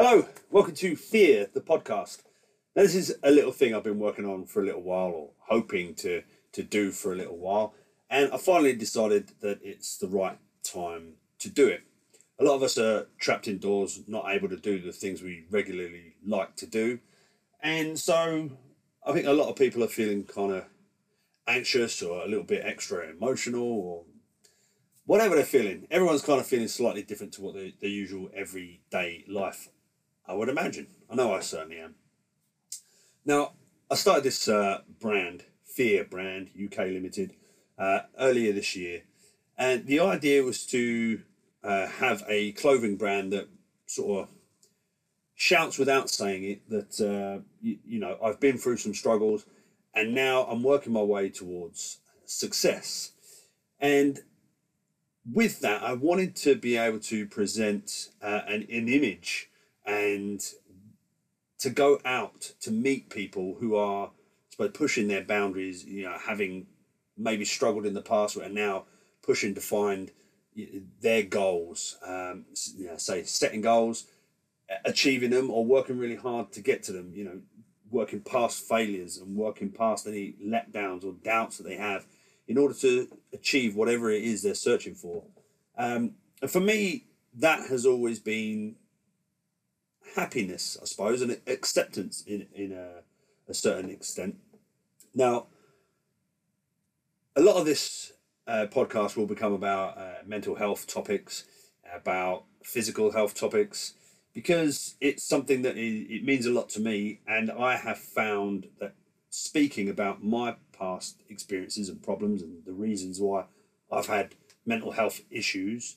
Hello, welcome to Fear, the podcast. Now, this is a little thing I've been working on for a little while, or hoping to, to do for a little while, and I finally decided that it's the right time to do it. A lot of us are trapped indoors, not able to do the things we regularly like to do, and so I think a lot of people are feeling kind of anxious or a little bit extra emotional or whatever they're feeling. Everyone's kind of feeling slightly different to what their, their usual everyday life I would imagine. I know I certainly am. Now, I started this uh, brand, Fear brand, UK Limited, uh, earlier this year. And the idea was to uh, have a clothing brand that sort of shouts without saying it that, uh, you, you know, I've been through some struggles and now I'm working my way towards success. And with that, I wanted to be able to present uh, an, an image and to go out to meet people who are suppose pushing their boundaries you know having maybe struggled in the past and now pushing to find their goals um, you know, say setting goals achieving them or working really hard to get to them you know working past failures and working past any letdowns or doubts that they have in order to achieve whatever it is they're searching for. Um, and for me that has always been happiness, I suppose, and acceptance in in a, a certain extent. Now, a lot of this uh, podcast will become about uh, mental health topics, about physical health topics, because it's something that it, it means a lot to me, and I have found that speaking about my past experiences and problems and the reasons why I've had mental health issues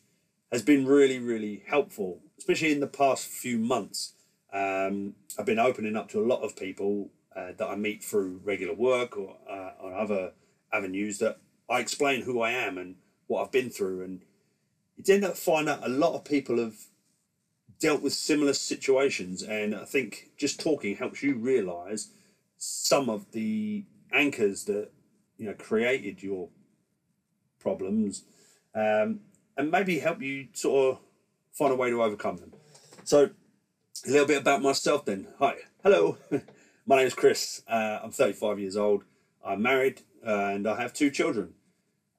has been really, really helpful, especially in the past few months. Um, I've been opening up to a lot of people uh, that I meet through regular work or uh, on other avenues that I explain who I am and what I've been through. And you tend to find out a lot of people have dealt with similar situations. And I think just talking helps you realize some of the anchors that you know created your problems um, and maybe help you sort of find a way to overcome them. So, a little bit about myself then. Hi, hello. My name is Chris. Uh, I'm 35 years old. I'm married uh, and I have two children.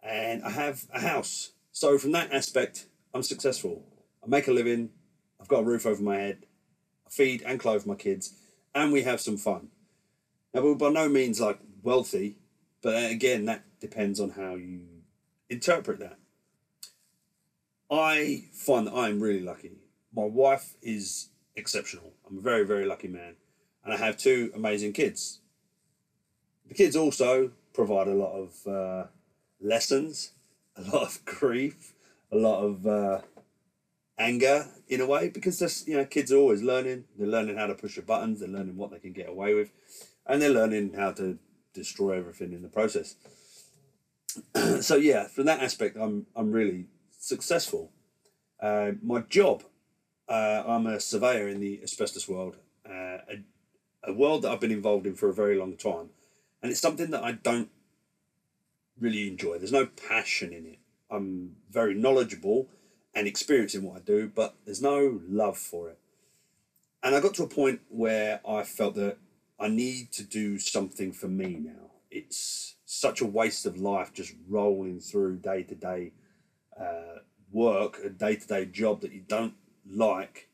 And I have a house. So, from that aspect, I'm successful. I make a living. I've got a roof over my head. I feed and clothe my kids. And we have some fun. Now, we're by no means like wealthy, but again, that depends on how you interpret that. I find that I'm really lucky. My wife is exceptional. I'm a very, very lucky man. And I have two amazing kids. The kids also provide a lot of uh, lessons, a lot of grief, a lot of uh, anger in a way because this, you know kids are always learning. They're learning how to push the buttons. They're learning what they can get away with, and they're learning how to destroy everything in the process. so yeah, from that aspect, I'm I'm really successful. Uh, my job, uh, I'm a surveyor in the asbestos world, uh, a, a world that I've been involved in for a very long time. And it's something that I don't really enjoy. There's no passion in it. I'm very knowledgeable and experienced in what I do, but there's no love for it. And I got to a point where I felt that I need to do something for me now. It's such a waste of life just rolling through day to day uh, work, a day to day job that you don't like,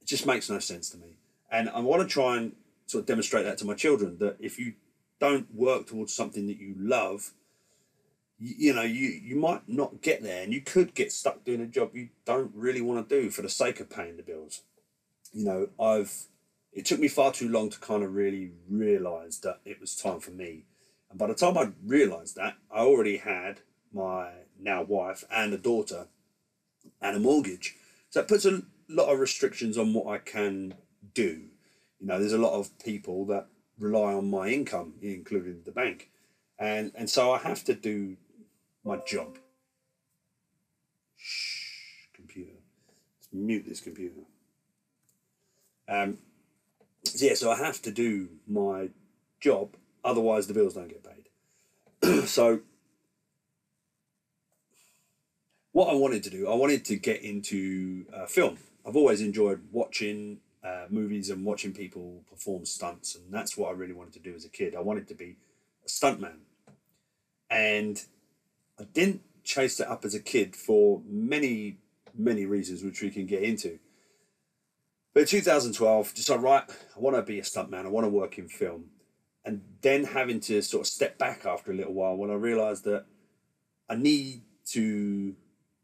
it just makes no sense to me. And I want to try and sort of demonstrate that to my children that if you don't work towards something that you love, you, you know, you, you might not get there and you could get stuck doing a job you don't really want to do for the sake of paying the bills. You know, I've, it took me far too long to kind of really realize that it was time for me. And by the time I realized that, I already had my now wife and a daughter and a mortgage. So it puts a lot of restrictions on what I can do. You know, there's a lot of people that rely on my income, including the bank. And and so I have to do my job. Shh, computer. Let's mute this computer. Um, so yeah, so I have to do my job, otherwise the bills don't get paid. so what I wanted to do, I wanted to get into uh, film. I've always enjoyed watching uh, movies and watching people perform stunts, and that's what I really wanted to do as a kid. I wanted to be a stuntman, and I didn't chase it up as a kid for many many reasons, which we can get into. But in 2012, decided right, I want to be a stuntman. I want to work in film, and then having to sort of step back after a little while when I realised that I need to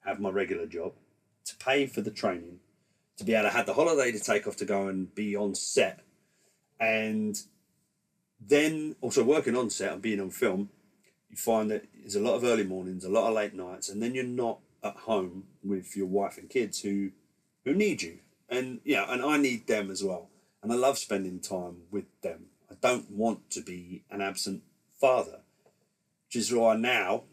have my regular job to pay for the training, to be able to have the holiday to take off to go and be on set, and then also working on set and being on film, you find that there's a lot of early mornings, a lot of late nights, and then you're not at home with your wife and kids who who need you, and yeah, and I need them as well, and I love spending time with them. I don't want to be an absent father, which is why now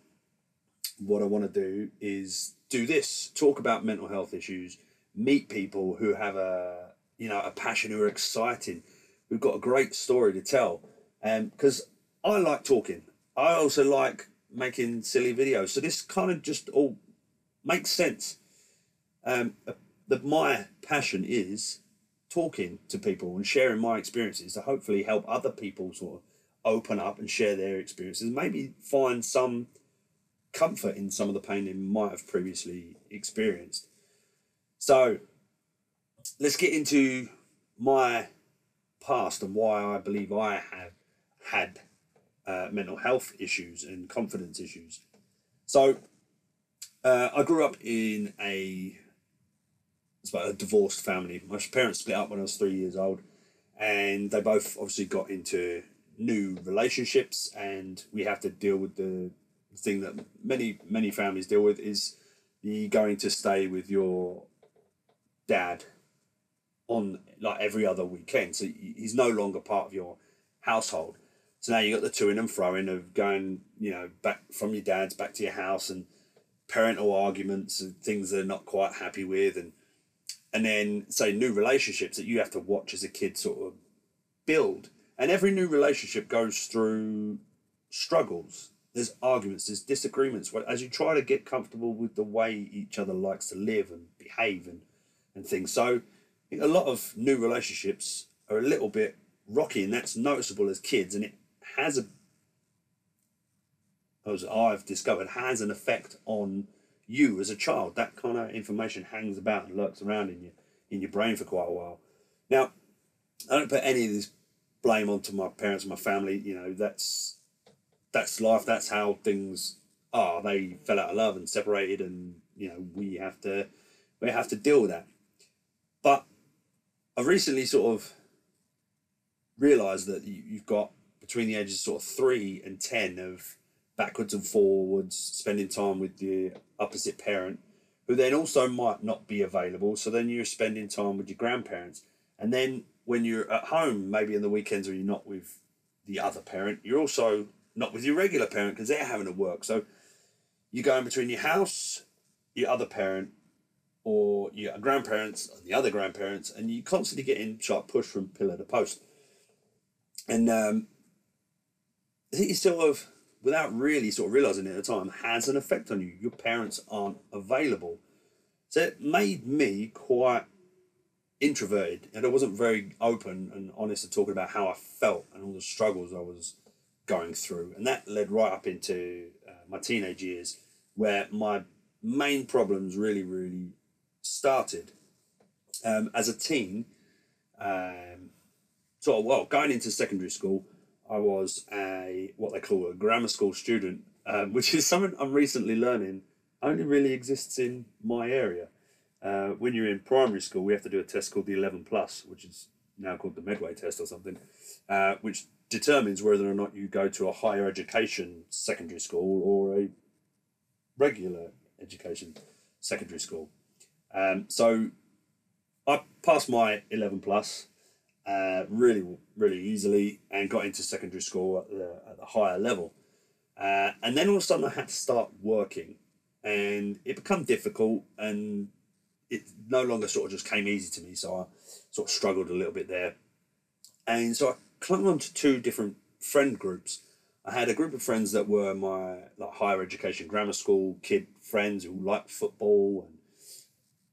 what I want to do is do this talk about mental health issues, meet people who have a you know a passion, who are exciting, who've got a great story to tell. Because I like talking, I also like making silly videos. So this kind of just all makes sense. Um, the, my passion is talking to people and sharing my experiences to hopefully help other people sort of open up and share their experiences, maybe find some comfort in some of the pain they might have previously experienced. So let's get into my past and why I believe I have had uh, mental health issues and confidence issues. So uh, I grew up in a it's about a divorced family. My parents split up when I was three years old, and they both obviously got into new relationships, and we have to deal with the thing that many many families deal with is you going to stay with your dad on like every other weekend. So he's no longer part of your household. So now you got the to and froing of going, you know, back from your dad's back to your house and parental arguments and things they're not quite happy with and and then say new relationships that you have to watch as a kid sort of build. And every new relationship goes through struggles there's arguments, there's disagreements. As you try to get comfortable with the way each other likes to live and behave and, and things. So a lot of new relationships are a little bit rocky, and that's noticeable as kids, and it has a as I've discovered, has an effect on you as a child. That kind of information hangs about and lurks around in your in your brain for quite a while. Now, I don't put any of this blame onto my parents and my family. You know, that's that's life. That's how things are. They fell out of love and separated, and you know we have to we have to deal with that. But I've recently sort of realised that you've got between the ages of sort of three and ten of backwards and forwards, spending time with the opposite parent, who then also might not be available. So then you're spending time with your grandparents, and then when you're at home, maybe in the weekends when you're not with the other parent, you're also not with your regular parent because they're having to work. So you're going between your house, your other parent, or your grandparents and the other grandparents, and you constantly getting sharp push from pillar to post. And um, I think you sort of, without really sort of realizing it at the time, has an effect on you. Your parents aren't available. So it made me quite introverted and I wasn't very open and honest to talking about how I felt and all the struggles I was going through. And that led right up into uh, my teenage years where my main problems really, really started. Um, as a teen, um, so well, going into secondary school, I was a what they call a grammar school student, um, which is something I'm recently learning only really exists in my area. Uh, when you're in primary school, we have to do a test called the 11 plus, which is now called the Medway test or something, uh, which determines whether or not you go to a higher education secondary school or a regular education secondary school. Um, so I passed my 11 plus uh, really, really easily and got into secondary school at the, at the higher level. Uh, and then all of a sudden I had to start working and it became difficult and it no longer sort of just came easy to me. So I sort of struggled a little bit there. And so I clung on to two different friend groups. I had a group of friends that were my like higher education grammar school kid friends who liked football and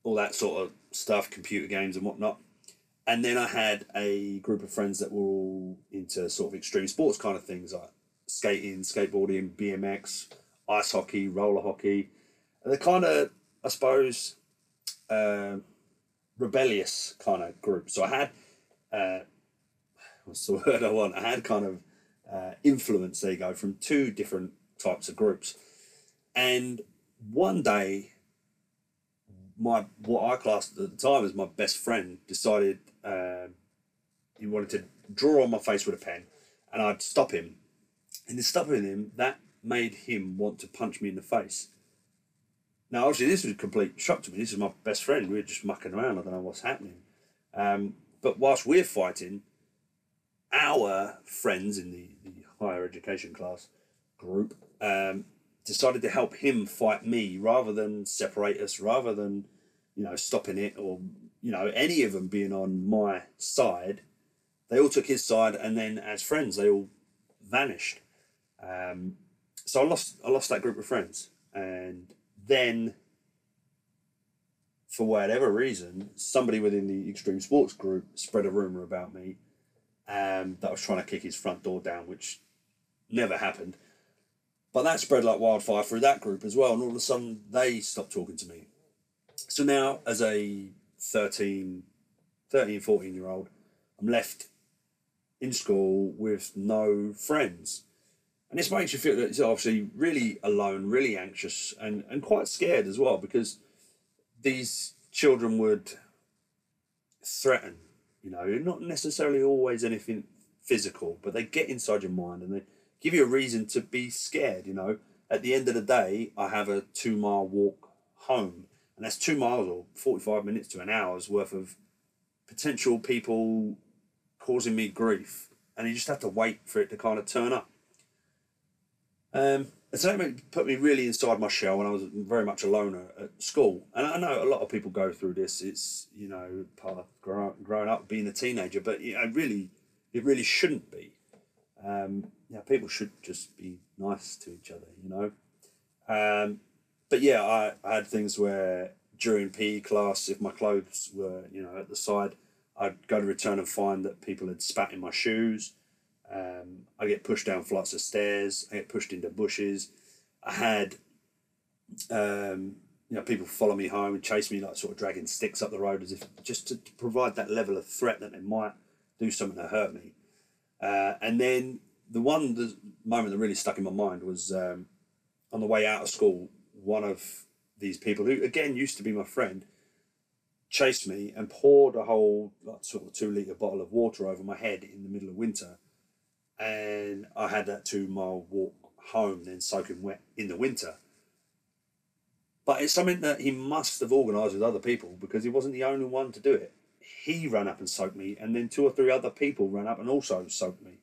all that sort of stuff, computer games and whatnot. And then I had a group of friends that were all into sort of extreme sports kind of things like skating, skateboarding, BMX, ice hockey, roller hockey. And the kind of, I suppose, uh, rebellious kind of group. So I had, uh, what's the word I want? I had kind of uh, influence, ego from two different types of groups. And one day, my what I classed at the time as my best friend decided um, he wanted to draw on my face with a pen, and I'd stop him. And in stopping him, that made him want to punch me in the face. Now, obviously, this was a complete shock to me. This is my best friend. We are just mucking around. I don't know what's happening. Um, but whilst we're fighting, our friends in the, the higher education class group um, decided to help him fight me rather than separate us, rather than, you know, stopping it or, you know, any of them being on my side. They all took his side, and then as friends, they all vanished. Um, so I lost, I lost that group of friends, and then, for whatever reason, somebody within the extreme sports group spread a rumor about me um, that was trying to kick his front door down, which never happened. But that spread like wildfire through that group as well, and all of a sudden they stopped talking to me. So now, as a 13, 13 14 year old, I'm left in school with no friends. And this makes you feel that it's obviously really alone, really anxious, and, and quite scared as well because these children would threaten, you know, not necessarily always anything physical, but they get inside your mind and they give you a reason to be scared, you know. At the end of the day, I have a two mile walk home, and that's two miles or 45 minutes to an hour's worth of potential people causing me grief. And you just have to wait for it to kind of turn up. Um, and so that put me really inside my shell when I was very much a loner at school. And I know a lot of people go through this. It's, you know, part of growing up, being a teenager, but you know, really, it really shouldn't be. Um, yeah, people should just be nice to each other, you know. Um, but yeah, I, I had things where during PE class, if my clothes were, you know, at the side, I'd go to return and find that people had spat in my shoes. Um, I get pushed down flights of stairs. I get pushed into bushes. I had, um, you know, people follow me home and chase me, like sort of dragging sticks up the road as if just to, to provide that level of threat that they might do something to hurt me. Uh, and then the one the moment that really stuck in my mind was um, on the way out of school. One of these people, who again used to be my friend, chased me and poured a whole like, sort of two liter bottle of water over my head in the middle of winter, and I had that two mile walk home, then soaking wet in the winter. But it's something that he must have organised with other people because he wasn't the only one to do it. He ran up and soaked me, and then two or three other people ran up and also soaked me.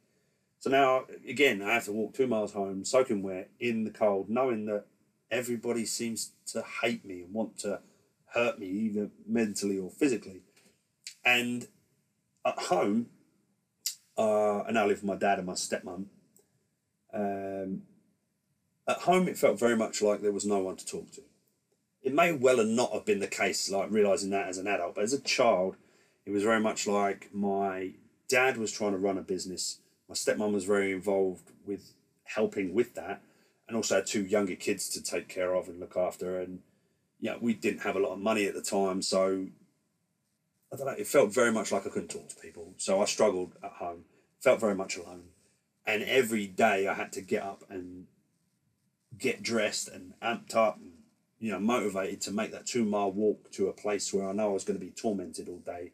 So now, again, I have to walk two miles home, soaking wet in the cold, knowing that everybody seems to hate me and want to hurt me, either mentally or physically. And at home, uh, and I live with my dad and my stepmom. Um, at home, it felt very much like there was no one to talk to. It may well have not have been the case, like realizing that as an adult, but as a child, it was very much like my dad was trying to run a business my stepmom was very involved with helping with that and also had two younger kids to take care of and look after and yeah we didn't have a lot of money at the time so i don't know it felt very much like i couldn't talk to people so i struggled at home felt very much alone and every day i had to get up and get dressed and amped up and you know motivated to make that two mile walk to a place where i know i was going to be tormented all day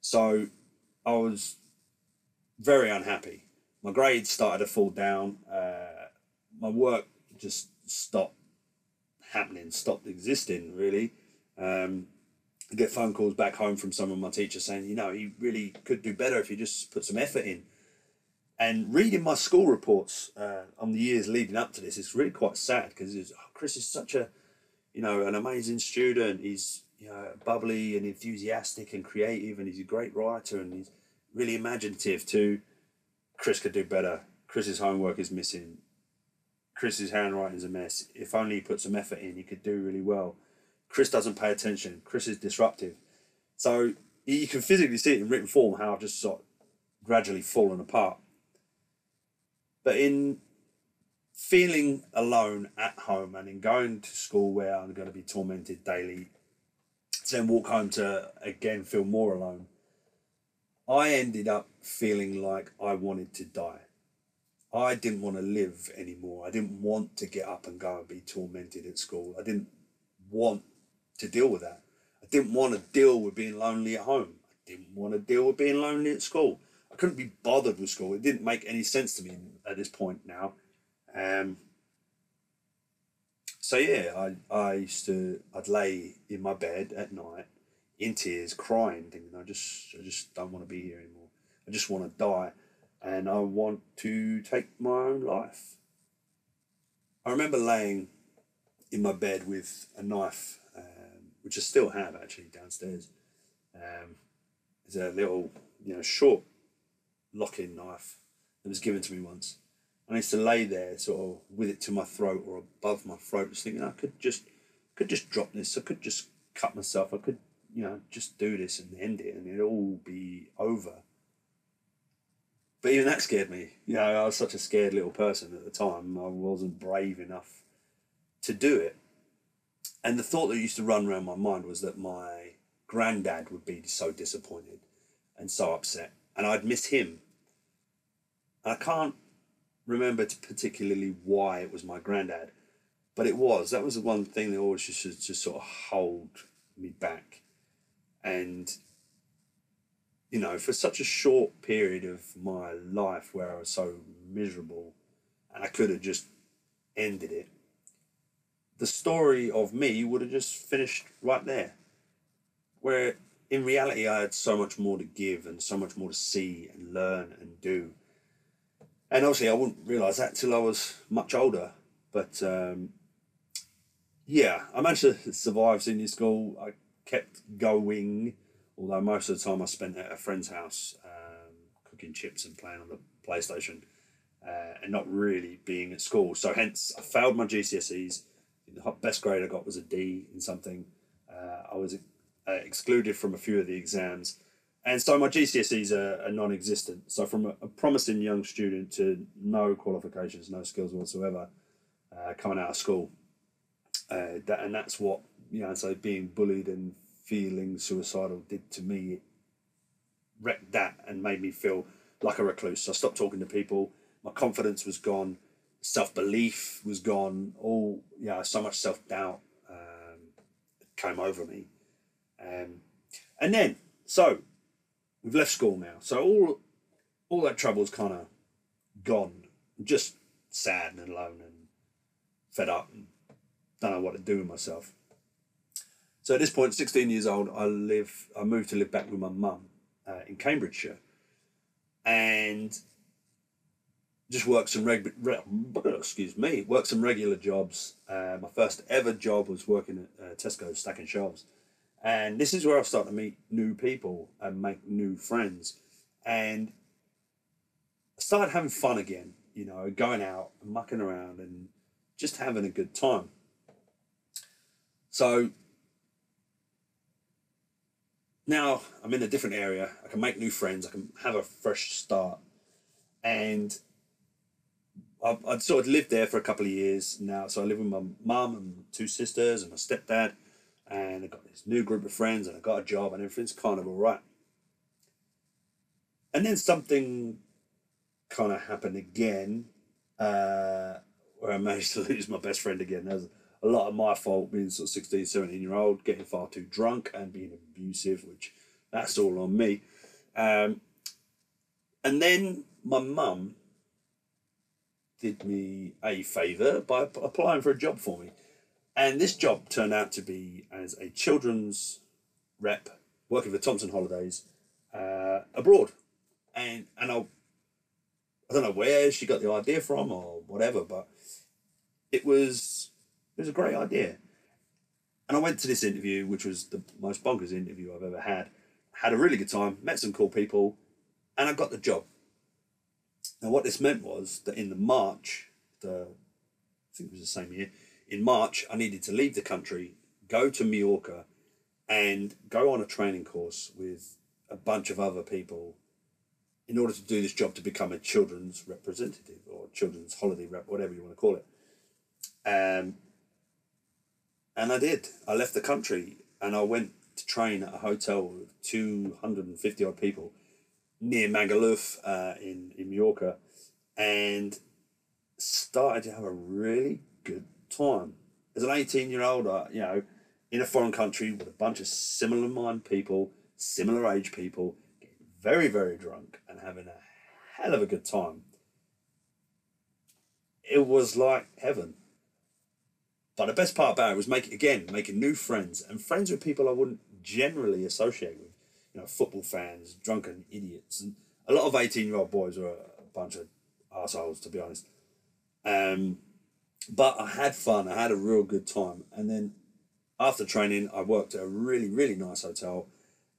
so i was very unhappy. My grades started to fall down. Uh, my work just stopped happening, stopped existing, really. Um, Get phone calls back home from some of my teachers saying, you know, he really could do better if he just put some effort in. And reading my school reports uh, on the years leading up to this, it's really quite sad because oh, Chris is such a, you know, an amazing student. He's you know bubbly and enthusiastic and creative, and he's a great writer, and he's really imaginative to Chris could do better. Chris's homework is missing. Chris's handwriting's a mess. If only he put some effort in, he could do really well. Chris doesn't pay attention. Chris is disruptive. So you can physically see it in written form how I've just sort of gradually fallen apart. But in feeling alone at home and in going to school where I'm going to be tormented daily, to then walk home to again feel more alone, I ended up feeling like I wanted to die. I didn't want to live anymore. I didn't want to get up and go and be tormented at school. I didn't want to deal with that. I didn't want to deal with being lonely at home. I didn't want to deal with being lonely at school. I couldn't be bothered with school. It didn't make any sense to me at this point now. Um, so yeah, I, I used to I'd lay in my bed at night in tears, crying, thinking I just I just don't want to be here anymore. I just want to die, and I want to take my own life. I remember laying in my bed with a knife, which I still have actually downstairs. Um, it's a little, you know, short lock-in knife that was given to me once I used to lay there, sort of with it to my throat or above my throat, just thinking I could just could just drop this. I could just cut myself. I could, you know, just do this and end it, and it'd all be over. But even that scared me. You know, I was such a scared little person at the time. I wasn't brave enough to do it. And the thought that used to run around my mind was that my granddad would be so disappointed and so upset, and I'd miss him. And I can't remember particularly why it was my granddad, but it was. That was the one thing that always just just sort of hold me back, and you know, for such a short period of my life where I was so miserable, and I could have just ended it. The story of me would have just finished right there, where in reality I had so much more to give and so much more to see and learn and do and obviously I wouldn't realise that till I was much older. But um, yeah, I managed to survive senior school. I kept going, although most of the time I spent at a friend's house um, cooking chips and playing on the PlayStation, uh, and not really being at school. So hence, I failed my GCSEs. The best grade I got was a D in something. Uh, I was uh, excluded from a few of the exams and so my GCSEs are, are non-existent. So from a, a, promising young student to no qualifications, no skills whatsoever, uh, coming out of school, uh, that and that's what you know. So being bullied and feeling suicidal did to me. Wrecked that and made me feel like a recluse. I stopped talking to people. My confidence was gone. Self belief was gone. All yeah, so much self doubt um, came over me. Um, and then so we've left school now, so all all that trouble's kind of gone. I'm just sad and alone and fed up and don't know what to do with myself. So at this point, 16 years old, I live. I moved to live back with my mum uh, in Cambridgeshire, and just worked some reg. Re, excuse me, worked some regular jobs. Uh, my first ever job was working at uh, Tesco stacking shelves and this is where I started to meet new people and make new friends. And I started having fun again, you know, going out and mucking around and just having a good time. So now I'm in a different area. I can make new friends. I can have a fresh start. And I've, I'd sort of lived there for a couple of years now. So I live with my mum and two sisters and my stepdad and I got this new group of friends and I got a job and everything's kind of all right. And then something kind of happened again uh, where I managed to lose my best friend again. There's a lot of my fault being sort of 16, 17 year old, getting far too drunk and being abusive, which that's all on me. Um, and then my mum did me a favour by applying for a job for me. And this job turned out to be as a children's rep working for Thomson Holidays uh, abroad. And and I, I don't know where she got the idea from or whatever, but it was it was a great idea. And I went to this interview, which was the most bonkers interview I've ever had. Had a really good time, met some cool people, and I got the job. Now, what this meant was that in the March, the I think it was the same year, in March, I needed to leave the country, go to Mallorca and go on a training course with a bunch of other people in order to do this job to become a children's representative or children's holiday rep, whatever you want to call it. Um, and I did. I left the country and I went to train at a hotel with 250 odd people near Magaluf uh, in, in Mallorca and started to have a really good time. As an 18 year old, uh, you know, in a foreign country with a bunch of similar mind people, similar age people, getting very, very drunk and having a hell of a good time. It was like heaven. But the best part about it was making again making new friends and friends with people I wouldn't generally associate with. You know, football fans, drunken idiots, and a lot of eighteen-year-old boys were a bunch of assholes, to be honest. Um, but I had fun. I had a real good time, and then after training, I worked at a really, really nice hotel,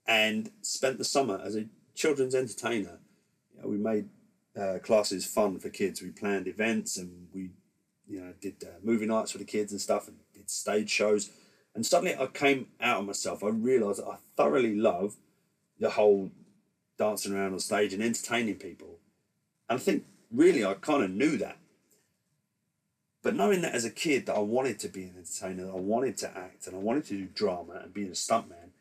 and spent the summer as a children's entertainer. You know, we made uh, classes fun for kids. We planned events, and we you know, did uh, movie nights for the kids and stuff, and did stage shows. And suddenly, I came out of myself. I realised I thoroughly love the whole dancing around on stage and entertaining people. And I think really, I kind of knew that. But knowing that as a kid, that I wanted to be an entertainer, I wanted to act, and I wanted to do drama and be a stuntman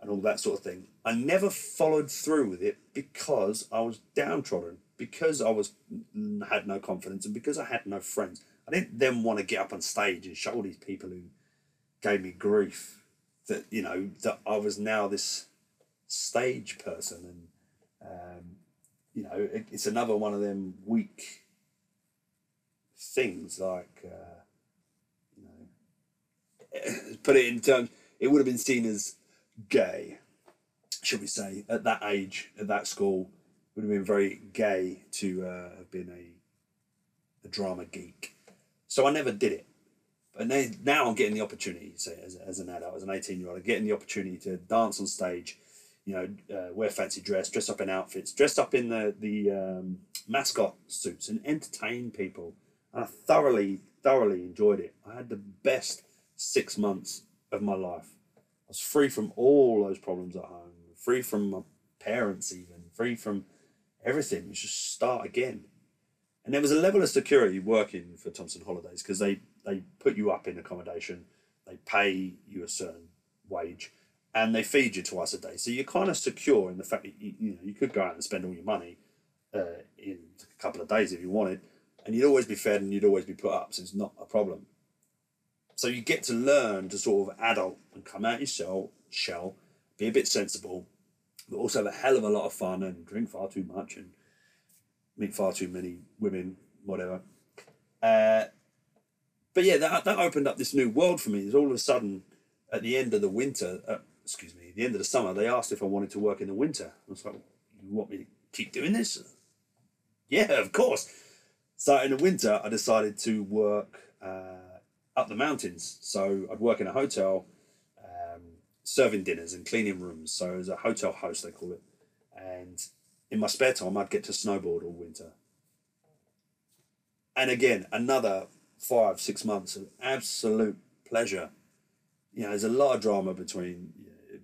and all that sort of thing, I never followed through with it because I was downtrodden, because I was had no confidence, and because I had no friends. I didn't then want to get up on stage and show all these people who gave me grief that you know that I was now this stage person, and um, you know it, it's another one of them weak things like uh, you know put it in terms. It would have been seen as gay, should we say, at that age, at that school, would have been very gay to uh, have been a a drama geek so I never did it. But now, now I'm getting the opportunity, say, as, as an adult, as an 18 year old, I'm getting the opportunity to dance on stage, you know, uh, wear fancy dress, dress up in outfits, dress up in the, the um, mascot suits and entertain people. And I thoroughly, thoroughly enjoyed it. I had the best six months of my life. I was free from all those problems at home, free from my parents, even, free from everything. Was just start again. And there was a level of security working for Thomson Holidays because they, they put you up in accommodation, they pay you a certain wage, and they feed you twice a day. So you're kind of secure in the fact that you, you know you could go out and spend all your money uh, in a couple of days if you wanted, and you'd always be fed and you'd always be put up, so it's not a problem. So you get to learn to sort of adult and come out your shell, shell, be a bit sensible, but also have a hell of a lot of fun and drink far too much and meet far too many women, whatever. Uh, but yeah, that, that opened up this new world for me. Is all of a sudden, at the end of the winter, uh, excuse me, the end of the summer, they asked if I wanted to work in the winter. I was like, you want me to keep doing this? Yeah, of course. So in the winter, I decided to work uh, up the mountains. So I'd work in a hotel, um, serving dinners and cleaning rooms. So as a hotel host, they call it. And in my spare time, I'd get to snowboard all winter. And again, another five, six months of absolute pleasure. You know, there's a lot of drama between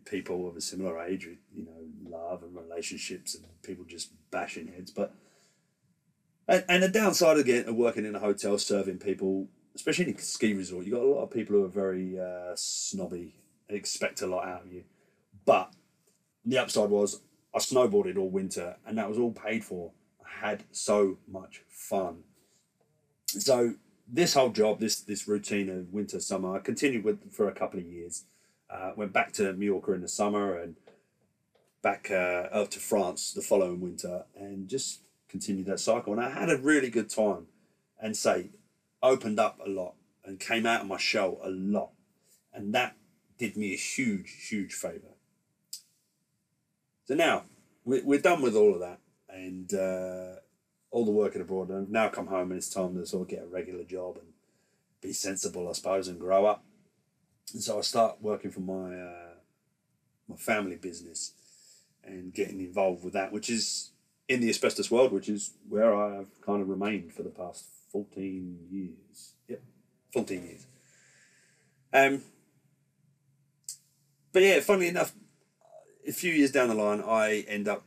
people of a similar age, you know, love and relationships and people just bashing heads. But, and, and the downside again of working in a hotel serving people, especially in a ski resort, you got a lot of people who are very uh, snobby and expect a lot out of you. But the upside was I snowboarded all winter and that was all paid for. I had so much fun. So this whole job, this this routine of winter, summer, I continued with for a couple of years. Uh, went back to Mallorca in the summer and back uh, up to France the following winter and just continued that cycle. And I had a really good time and say opened up a lot and came out of my shell a lot. And that did me a huge, huge favour. So now we're, we're done with all of that and uh, all the working abroad. And I've now come home and it's time to sort of get a regular job and be sensible, I suppose, and grow up. And so I start working for my uh, my family business and getting involved with that, which is in the asbestos world, which is where I have kind of remained for the past 14 years. Yep, 14 years. Um, but yeah, funnily enough, a few years down the line, I end up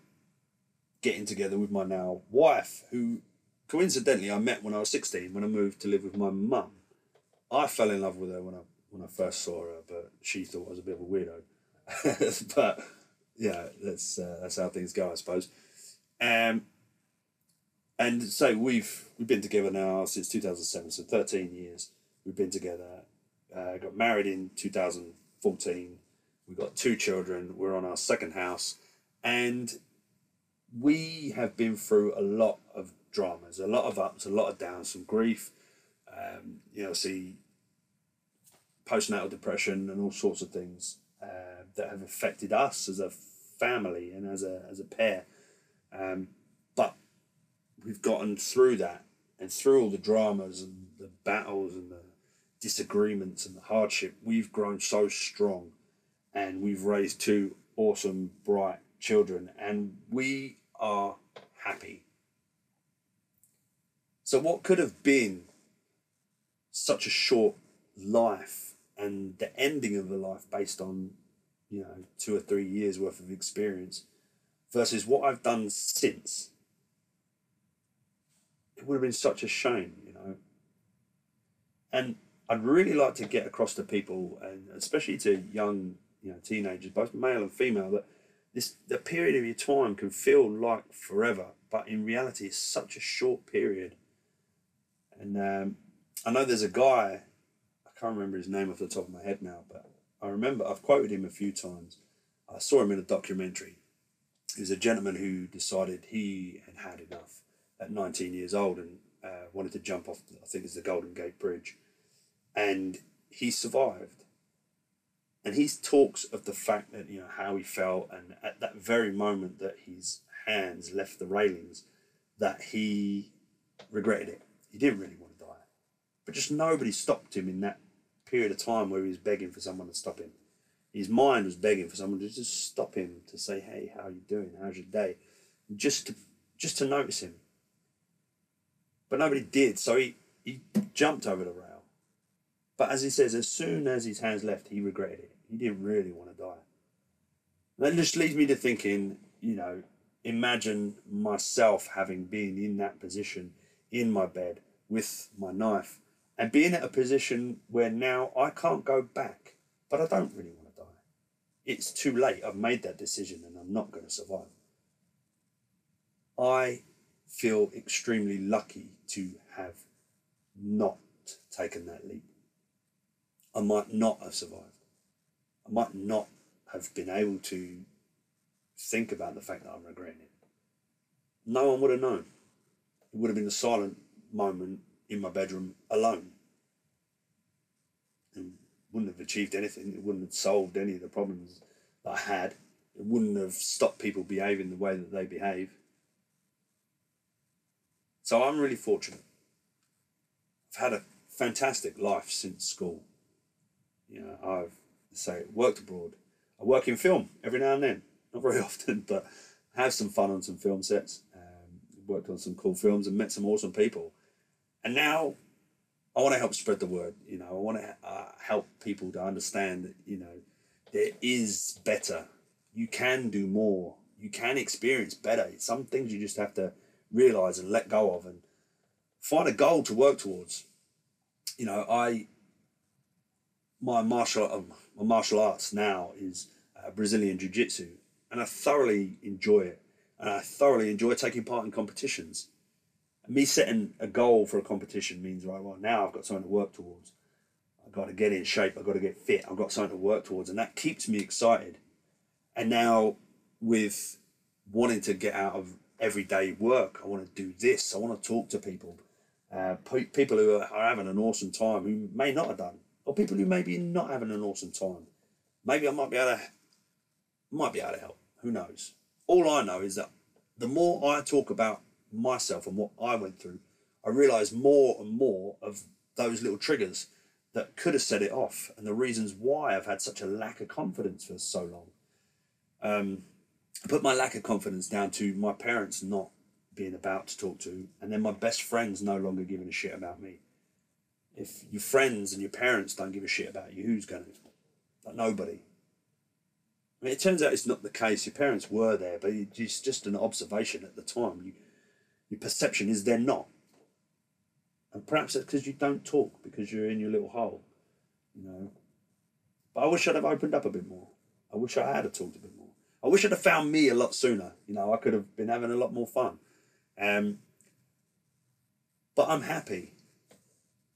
getting together with my now wife, who coincidentally I met when I was 16 when I moved to live with my mum. I fell in love with her when I when I first saw her, but she thought I was a bit of a weirdo. but yeah, that's uh, that's how things go, I suppose. Um, and so we've we've been together now since 2007, so 13 years. We've been together. Uh, got married in 2014. We've got two children. We're on our second house, and we have been through a lot of dramas, a lot of ups, a lot of downs, some grief. Um, you know, see postnatal depression and all sorts of things uh, that have affected us as a family and as a as a pair. Um, but we've gotten through that and through all the dramas and the battles and the disagreements and the hardship, we've grown so strong and we've raised two awesome, bright children and we are happy. So, what could have been such a short life and the ending of a life based on, you know, two or three years worth of experience versus what I've done since? It would have been such a shame, you know. And I'd really like to get across to people, and especially to young, you know, teenagers, both male and female, that this the period of your time can feel like forever, but in reality, it's such a short period. And um, I know there's a guy, I can't remember his name off the top of my head now, but I remember I've quoted him a few times. I saw him in a documentary. He was a gentleman who decided he had had enough at 19 years old and uh, wanted to jump off, I think it's the Golden Gate Bridge. And he survived and he talks of the fact that you know how he felt and at that very moment that his hands left the railings that he regretted it he didn't really want to die but just nobody stopped him in that period of time where he was begging for someone to stop him. His mind was begging for someone to just stop him to say hey how are you doing? How's your day? Just to just to notice him. But nobody did so he he jumped over the rail. But as he says as soon as his hands left he regretted it. He didn't really want to die. That just leads me to thinking, you know, imagine myself having been in that position in my bed with my knife and being at a position where now I can't go back, but I don't really want to die. It's too late. I've made that decision and I'm not going to survive. I feel extremely lucky to have not taken that leap. I might not have survived. I might not have been able to think about the fact that I'm regretting it. No one would have known. It would have been a silent moment in my bedroom alone. And wouldn't have achieved anything. It wouldn't have solved any of the problems that I had. It wouldn't have stopped people behaving the way that they behave. So I'm really fortunate. I've had a fantastic life since school. You know, I've say worked abroad. I work in film every now and then, not very often, but have some fun on some film sets. Um, worked on some cool films and met some awesome people. And now I want to help spread the word. You know, I want to uh, help people to understand that you know there is better. You can do more. You can experience better. Some things you just have to realize and let go of, and find a goal to work towards. You know, I my martial um, my martial arts now is uh, Brazilian Jiu Jitsu, and I thoroughly enjoy it. And I thoroughly enjoy taking part in competitions. Me setting a goal for a competition means right. Well, now I've got something to work towards. I've got to get in shape. I've got to get fit. I've got something to work towards, and that keeps me excited. And now with wanting to get out of everyday work, I want to do this. I want to talk to people, uh, pe- people who are having an awesome time who may not have done or people who may be not having an awesome time. Maybe I might be able to might be able to help. Who knows? All I know is that the more I talk about myself and what I went through, I realized more and more of those little triggers that could have set it off and the reasons why I've had such a lack of confidence for so long. Um, I put my lack of confidence down to my parents not being about to talk to, and then my best friends no longer giving a shit about me if your friends and your parents don't give a shit about you, who's going to? Like nobody. I mean, it turns out it's not the case. Your parents were there, but it's just an observation at the time. You, your perception is they're not. And perhaps that's because you don't talk, because you're in your little hole, you know. But I wish I'd have opened up a bit more. I wish I had talked a bit more. I wish I'd have found me a lot sooner. You know, I could have been having a lot more fun. Um, but I'm happy.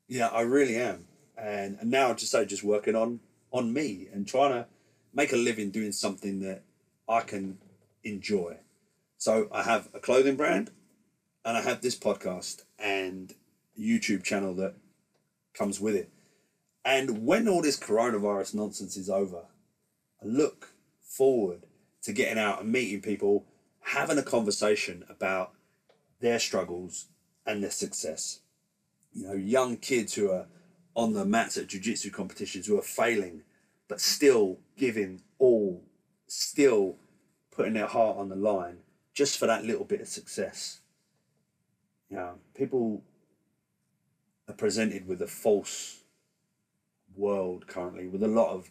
Yeah, I really am. And, and now, I just say, just working on on me and trying to make a living doing something that I can enjoy. So I have a clothing brand, and I have this podcast and YouTube channel that comes with it. And when all this coronavirus nonsense is over, I look forward to getting out and meeting people, having a conversation about their struggles and their success. You know, young kids who are on the mats at jiu-jitsu competitions who are failing, but still giving all, still putting their heart on the line just for that little bit of success. Know, people are presented with a false world currently with a lot of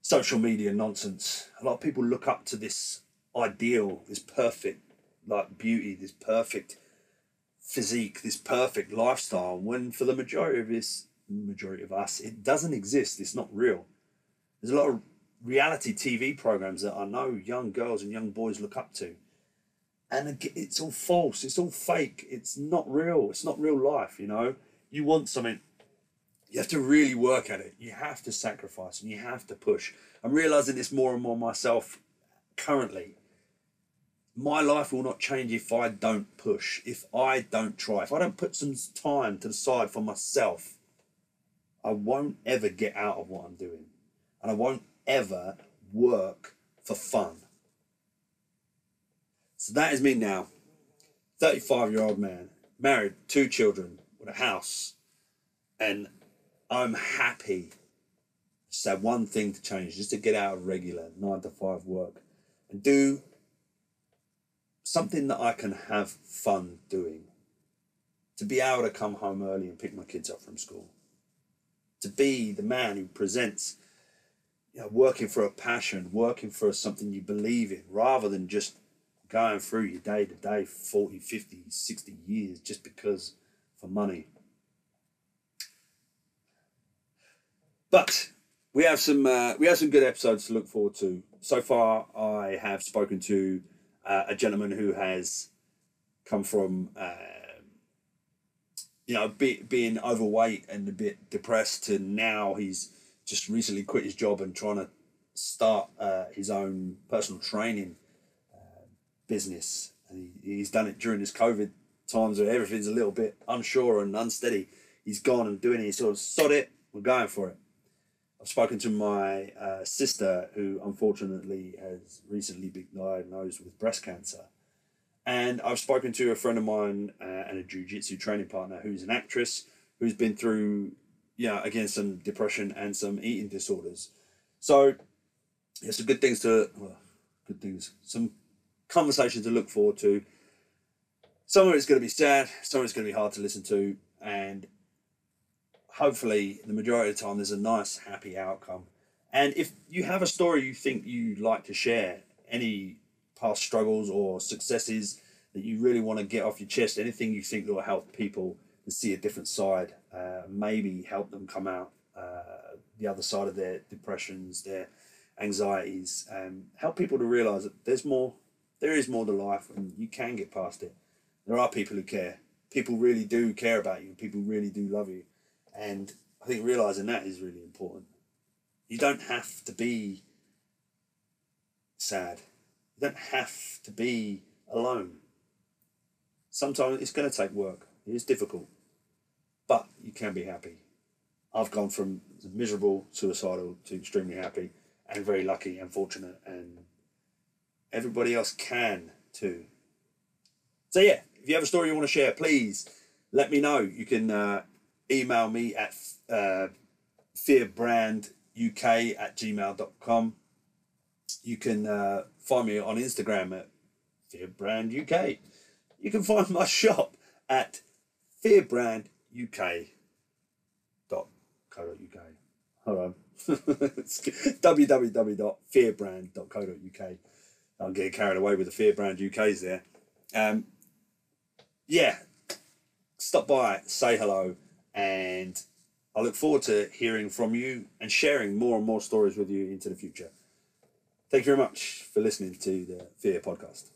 social media nonsense. A lot of people look up to this ideal, this perfect like beauty, this perfect physique, this perfect lifestyle, when for the majority of this majority of us, it doesn't exist. It's not real. There's a lot of reality TV programs that I know young girls and young boys look up to. And it's all false. It's all fake. It's not real. It's not real life, you know? You want something you have to really work at it. You have to sacrifice and you have to push. I'm realizing this more and more myself currently. My life will not change if I don't push, if I don't try, if I don't put some time to the side for myself. I won't ever get out of what I'm doing. And I won't ever work for fun. So that is me now. 35 year old man, married, two children, with a house, and I'm happy to have one thing to change, just to get out of regular nine to five work and do something that I can have fun doing. To be able to come home early and pick my kids up from school. To be the man who presents you know, working for a passion, working for something you believe in, rather than just going through your day to day 40, 50, 60 years just because for money. But we have some uh, we have some good episodes to look forward to. So far, I have spoken to uh, a gentleman who has come from uh, you know be, being overweight and a bit depressed to now he's just recently quit his job and trying to start uh, his own personal training business. And he, he's done it during this COVID times where everything's a little bit unsure and unsteady. He's gone and doing it. He's sort of sod it. We're going for it. I've spoken to my uh, sister, who unfortunately has recently been diagnosed with breast cancer. And I've spoken to a friend of mine uh, and a jiu-jitsu training partner who's an actress who's been through, you know, again, some depression and some eating disorders. So, yeah, some good things to, well, good things, some conversations to look forward to. Some of it's going to be sad, some of it's going to be hard to listen to, and hopefully the majority of the time there's a nice happy outcome and if you have a story you think you'd like to share any past struggles or successes that you really want to get off your chest anything you think will help people to see a different side uh, maybe help them come out uh, the other side of their depressions their anxieties and help people to realize that there's more there is more to life and you can get past it there are people who care people really do care about you people really do love you and I think realizing that is really important. You don't have to be sad. You don't have to be alone. Sometimes it's going to take work. It is difficult, but you can be happy. I've gone from miserable, suicidal to extremely happy and very lucky and fortunate, and everybody else can too. So, yeah, if you have a story you want to share, please let me know. You can uh, email me at uh, fearbranduk at gmail.com. You can uh, find me on Instagram at fearbranduk. You can find my shop at fearbranduk.co.uk. Hold on. www.fearbrand.co.uk. I'm getting carried away with the Fear Brand UK's there. Um, yeah, stop by, say hello, and I look forward to hearing from you and sharing more and more stories with you into the future. Thank you very much for listening to the Fear podcast.